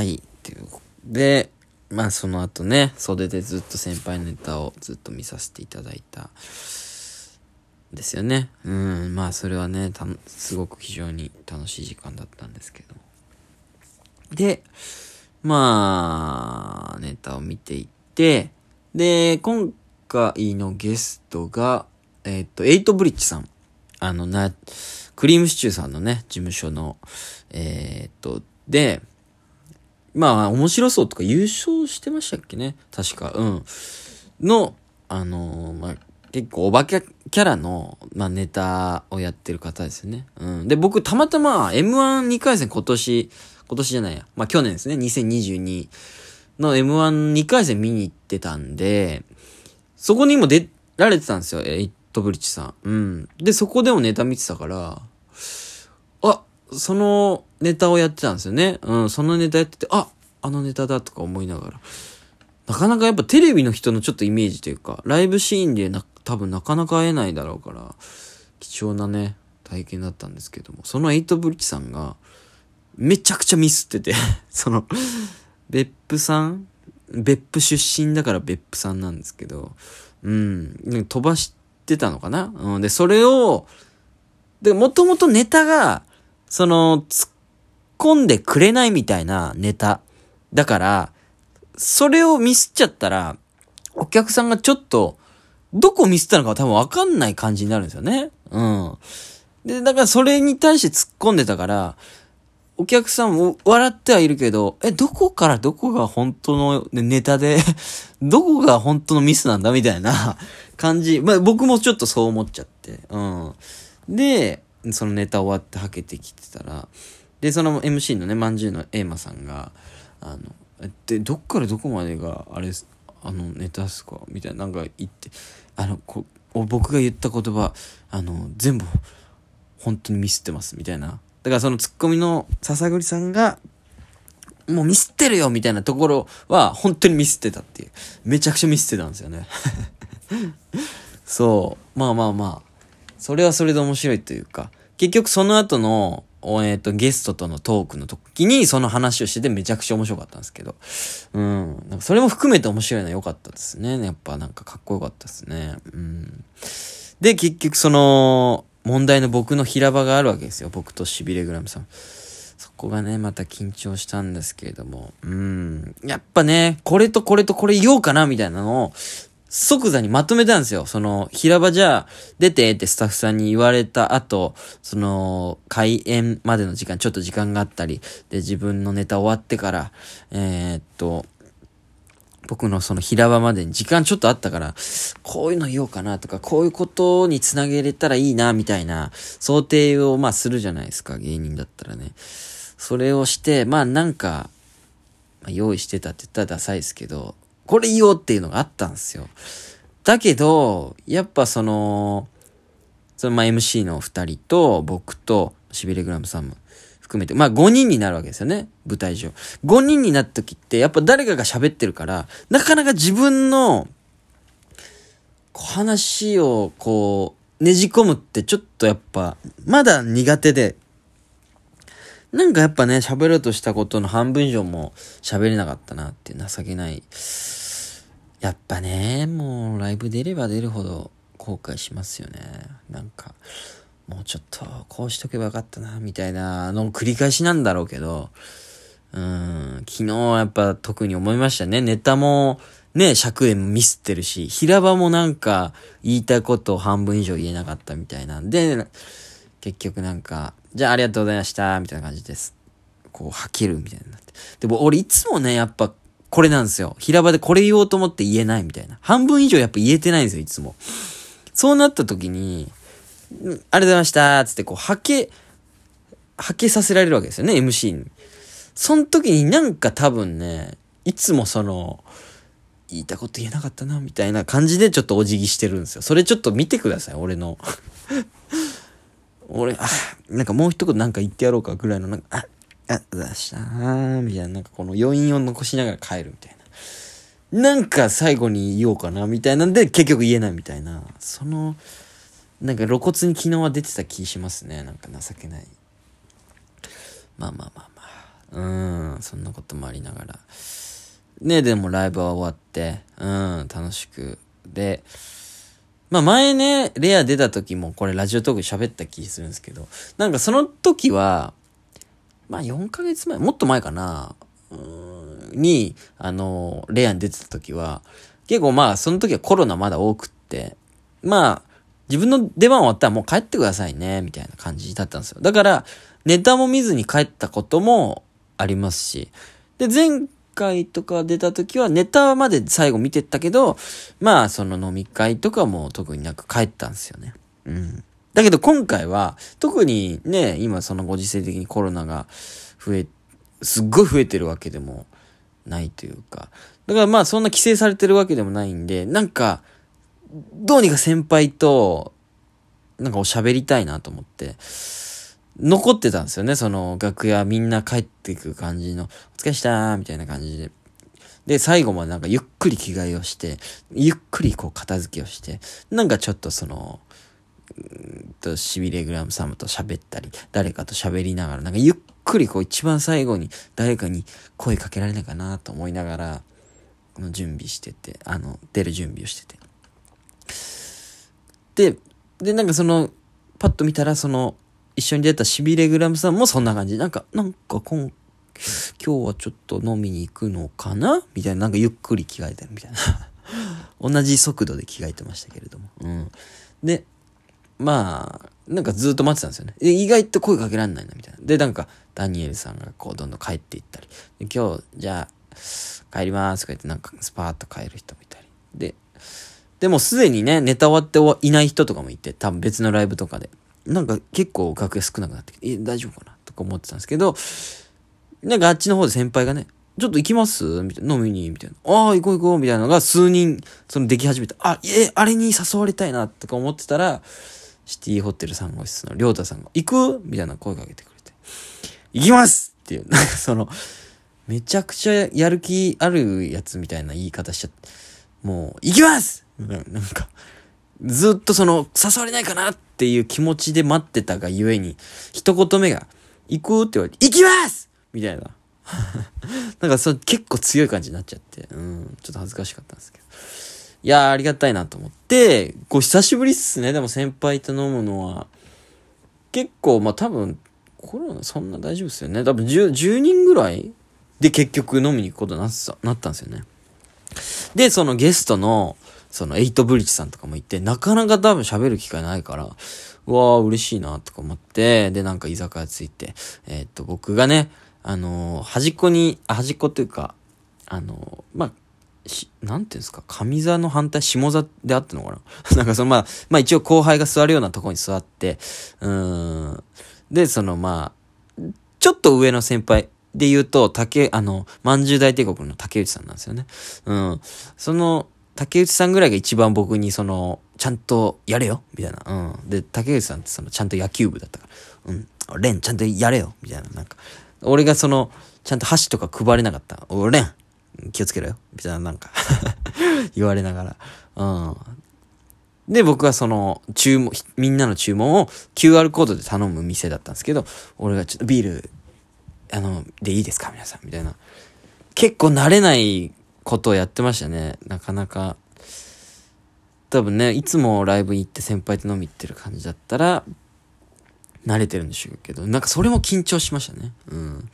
はい。で、まあその後ね、袖でずっと先輩のネタをずっと見させていただいた。ですよね。うん。まあそれはね、すごく非常に楽しい時間だったんですけど。で、まあ、ネタを見ていって、で、今回のゲストが、えっ、と、エイトブリッジさん。あの、な、クリームシチューさんのね、事務所の、えっ、と、で、まあ、面白そうとか優勝してましたっけね？確か。うん。の、あのーまあ、結構お化けキャラの、まあ、ネタをやってる方ですよね。うん。で、僕、たまたま M12 回戦今年、今年じゃないや。まあ、去年ですね。2022の M12 回戦見に行ってたんで、そこにも出られてたんですよ。エイトブリッジさん。うん。で、そこでもネタ見てたから、そのネタをやってたんですよね。うん、そのネタやってて、あ、あのネタだとか思いながら。なかなかやっぱテレビの人のちょっとイメージというか、ライブシーンでな、多分なかなか会えないだろうから、貴重なね、体験だったんですけども、そのエイトブリッジさんが、めちゃくちゃミスってて、その、別府さん？別府出身だから別府さんなんですけど、うん、飛ばしてたのかな？うん、で、それを、で、もともとネタが、その、突っ込んでくれないみたいなネタ。だから、それをミスっちゃったら、お客さんがちょっと、どこミスったのか多分わかんない感じになるんですよね。うん。で、だからそれに対して突っ込んでたから、お客さんも笑ってはいるけど、え、どこからどこが本当のネタで、どこが本当のミスなんだみたいな感じ。まあ僕もちょっとそう思っちゃって。うん。で、そのネタ終わってはけてきてたら、で、その MC のね、まんじゅうのエイマさんが、あの、で、どっからどこまでが、あれ、あの、ネタっすか？みたいな、なんか言って、あの、こ僕が言った言葉、あの、全部、本当にミスってます、みたいな。だからそのツッコミの笹栗さんが、もうミスってるよみたいなところは、本当にミスってたっていう。めちゃくちゃミスってたんですよね。そう。まあまあまあ。それはそれで面白いというか、結局その後の、えっ、と、ゲストとのトークの時にその話をしててめちゃくちゃ面白かったんですけど。うん。なんかそれも含めて面白いのは良かったですね。やっぱなんかかっこよかったですね。うん。で、結局その、問題の僕の平場があるわけですよ。僕とシビレグラムさん。そこがね、また緊張したんですけれども。うん。やっぱね、これとこれとこれ言おうかなみたいなのを、即座にまとめたんですよ。その、平場じゃあ、出てってスタッフさんに言われた後、その、開演までの時間、ちょっと時間があったり、で、自分のネタ終わってから、えーっと、僕のその平場までに時間ちょっとあったから、こういうの言おうかなとか、こういうことにつなげれたらいいな、みたいな想定をまあするじゃないですか、芸人だったらね。それをして、まあなんか、まあ、用意してたって言ったらダサいですけど、これ言おうっていうのがあったんですよ。だけど、やっぱその、そのま MC の二人と僕とシビレグラムさんも含めて、まあ5人になるわけですよね、舞台上。5人になった時って、やっぱ誰かが喋ってるから、なかなか自分の、話をこう、ねじ込むってちょっとやっぱ、まだ苦手で、なんかやっぱね、喋ろうとしたことの半分以上も喋れなかったなって情けない。やっぱね、もうライブ出れば出るほど後悔しますよね。なんか、もうちょっとこうしとけばよかったな、みたいなの繰り返しなんだろうけど、うん、昨日はやっぱ特に思いましたね。ネタも、ね、尺でミスってるし、平場もなんか言いたいことを半分以上言えなかったみたいなんで、結局なんか、じゃあありがとうございました、みたいな感じです。こう、吐けるみたいになって。でも俺いつもね、やっぱ、これなんですよ。平場でこれ言おうと思って言えないみたいな。半分以上やっぱ言えてないんですよ、いつも。そうなった時に、ありがとうございました、つってこう、吐け、吐けさせられるわけですよね、MC に。その時になんか多分ね、いつもその、言いたこと言えなかったな、みたいな感じでちょっとお辞儀してるんですよ。それちょっと見てください、俺の。俺、あ、なんかもう一言なんか言ってやろうかぐらいの、なんか、あ、あ、だしたー、みたいな、なんかこの余韻を残しながら帰るみたいな。なんか最後に言おうかな、みたいなんで結局言えないみたいな。その、なんか露骨に昨日は出てた気しますね。なんか情けない。まあまあまあまあ。うん。そんなこともありながら。ね、でもライブは終わって、うん、楽しく。で、まあ前ね、レア出た時もこれラジオトーク喋った気するんですけど、なんかその時は、まあ4ヶ月前、もっと前かな、に、あの、レアに出てた時は、結構まあその時はコロナまだ多くって、まあ、自分の出番終わったらもう帰ってくださいね、みたいな感じだったんですよ。だから、ネタも見ずに帰ったこともありますし、で、前回とか出た時はネタまで最後見てったけど、まあその飲み会とかも特になく帰ったんですよね。うん。だけど今回は、特にね、今そのご時世的にコロナが増え、すっごい増えてるわけでもないというか。だからまあそんな規制されてるわけでもないんで、なんか、どうにか先輩と、なんかお喋りたいなと思って、残ってたんですよね、その楽屋みんな帰っていく感じの、疲れしたーみたいな感じで。で、最後までなんかゆっくり着替えをして、ゆっくりこう片付けをして、なんかちょっとその、うんと、しびれグラムサムと喋ったり、誰かと喋りながら、なんかゆっくりこう一番最後に誰かに声かけられないかなと思いながら、この準備してて、あの、出る準備をしてて。で、で、なんかその、パッと見たら、その、一緒に出たシビレグラムさんもそんな感じ。なんか、なんか今、今日はちょっと飲みに行くのかな？みたいな、なんかゆっくり着替えてるみたいな。同じ速度で着替えてましたけれども。うん。で、まあ、なんかずっと待ってたんですよね。で意外と声かけられないな、みたいな。で、なんか、ダニエルさんがこう、どんどん帰っていったり。今日、じゃあ、帰りますとか言って、なんか、スパーッと帰る人もいたり。で、でもすでにね、ネタ終わっていない人とかもいて、多分別のライブとかで。なんか結構楽屋少なくなってきて、え、大丈夫かな？とか思ってたんですけど、なんかあっちの方で先輩がね、ちょっと行きます？みたいな、飲みに？みたいな。ああ、行こう行こうみたいなのが数人、そのでき始めて、あ、え、あれに誘われたいなとか思ってたら、シティホテル3号室のりょうたさんが、行く？みたいな声かけてくれて、行きます！っていう、なんかその、めちゃくちゃやる気あるやつみたいな言い方しちゃって、もう、行きます！なんか、ずっとその、誘われないかな？っていう気持ちで待ってたがゆえに、一言目が、行く？って言われて、行きます！みたいな。なんかそ結構強い感じになっちゃって、うん、ちょっと恥ずかしかったんですけど。いやーありがたいなと思って、こう久しぶりっすね、でも先輩と飲むのは。結構、まあ多分、コロナそんな大丈夫ですよね。多分 10, 10人ぐらいで結局飲みに行くことになったなったんですよね。で、そのゲストの、そのエイトブリッジさんとかもいて、なかなか多分喋る機会ないから、うわー嬉しいなとか思って、で、なんか居酒屋ついて、えー、っと、僕がね、あの、端っこに、端っこっていうか、あの、まあ、し、なんていうんですか、上座の反対、下座であったのかな？なんかそのまあ、まあ一応後輩が座るようなところに座って、うーん。で、そのまあ、ちょっと上の先輩で言うと、竹、あの、まんじゅう大帝国の竹内さんなんですよね。うん。その、竹内さんぐらいが一番僕にその、ちゃんとやれよみたいな。うん。で、竹内さんってその、ちゃんと野球部だったから。うん。レン、ちゃんとやれよみたいな。なんか、俺がその、ちゃんと箸とか配れなかった。おレン気をつけろよみたいな、なんか 言われながら。うん。で、僕はその、注文、みんなの注文を QR コードで頼む店だったんですけど、俺がちょっとビール、あの、でいいですか？皆さんみたいな。結構慣れないことをやってましたね。なかなか。多分ね、いつもライブ行って先輩と飲み行ってる感じだったら、慣れてるんでしょうけど、なんかそれも緊張しましたね。うん。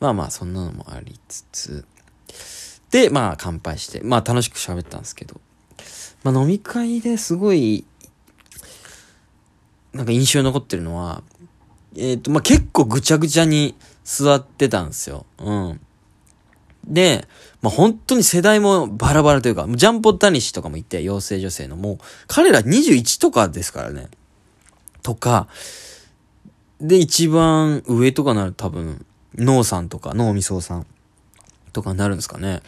まあまあ、そんなのもありつつ。で、まあ、乾杯して、まあ楽しく喋ったんですけど。まあ飲み会ですごい、なんか印象に残ってるのは、えっ、ー、と、まあ結構ぐちゃぐちゃに座ってたんですよ。うん。で、まあ、本当に世代もバラバラというか、ジャンポッタニシとかもいて、妖精女性のもう、彼ら21とかですからね。とか、で、一番上とかなる多分、ノーさんとか、ノーミソウさんとかになるんですかね。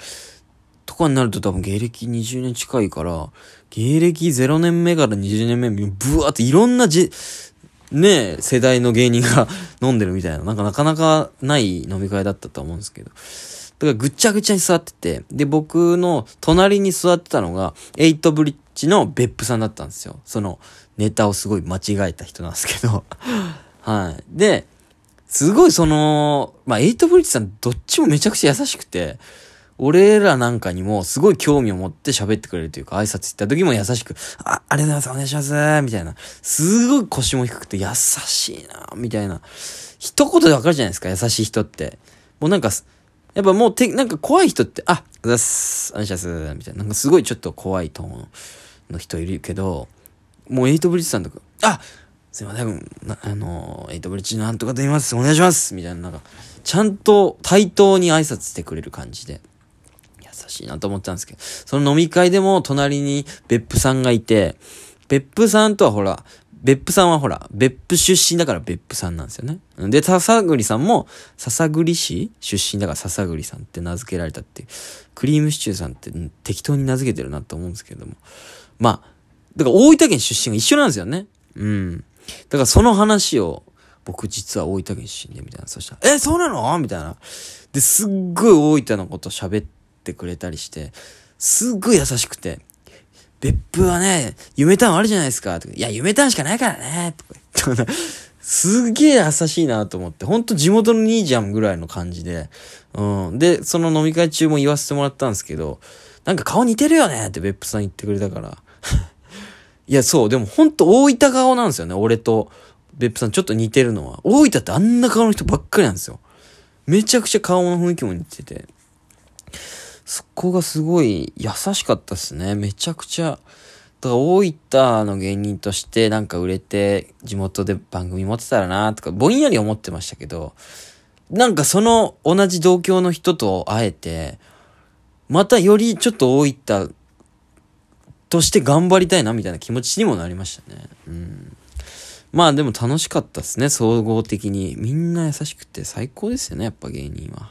とかになると多分芸歴20年近いから、芸歴0年目から20年目、ブワーっていろんなじ、ねえ、世代の芸人が 飲んでるみたいな、なんかなかなかない飲み会だったと思うんですけど。だからぐちゃぐちゃに座ってて、で、僕の隣に座ってたのが、エイトブリッジの別府さんだったんですよ。その、ネタをすごい間違えた人なんですけど。はい。で、すごいその、まあ、エイトブリッジさんどっちもめちゃくちゃ優しくて、俺らなんかにもすごい興味を持って喋ってくれるというか、挨拶行った時も優しく、あ、ありがとうございます、お願いしますみたいな。すごい腰も低くて優しいなみたいな。一言でわかるじゃないですか、優しい人って。もうなんか、やっぱもうて、なんか怖い人って、あ、うざっす、お願いします、みたいな。なんかすごいちょっと怖いトーンの人いるけど、もうエイトブリッジさんとか、あすいません、あの、エイトブリッジなんとかと言います、お願いしますみたいな、なんか、ちゃんと対等に挨拶してくれる感じで。優しいなと思ったんですけど、その飲み会でも隣に別府さんがいて、別府さんとはほら、別府さんはほら、別府出身だから別府さんなんですよね。で、笹栗さんも、笹栗市出身だから笹栗さんって名付けられたっていう。クリームシチューさんって適当に名付けてるなと思うんですけども。まあ、だから大分県出身が一緒なんですよね。うん。だからその話を、僕実は大分県出身で、みたいな。そしたら、え、そうなの？みたいな。で、すっごい大分のこと喋って、くれたりして、すっごい優しくて、別府はね、夢タウンあるじゃないですか。とかいや、夢タウンしかないからね。とかすげえ優しいなと思って、ほんと地元の兄ちゃんぐらいの感じで、うん。で、その飲み会中も言わせてもらったんですけど、なんか顔似てるよねって別府さん言ってくれたから。いや、そう、でもほんと大分顔なんですよね、俺と別府さんちょっと似てるのは。大分ってあんな顔の人ばっかりなんですよ。めちゃくちゃ顔の雰囲気も似てて。そこがすごい優しかったっすね。めちゃくちゃ。だから大分の芸人としてなんか売れて地元で番組持ってたらなとかぼんやり思ってましたけど、なんかその同じ同郷の人と会えて、またよりちょっと大分として頑張りたいなみたいな気持ちにもなりましたね。うん。まあでも楽しかったですね、総合的に。みんな優しくて最高ですよね、やっぱ芸人は。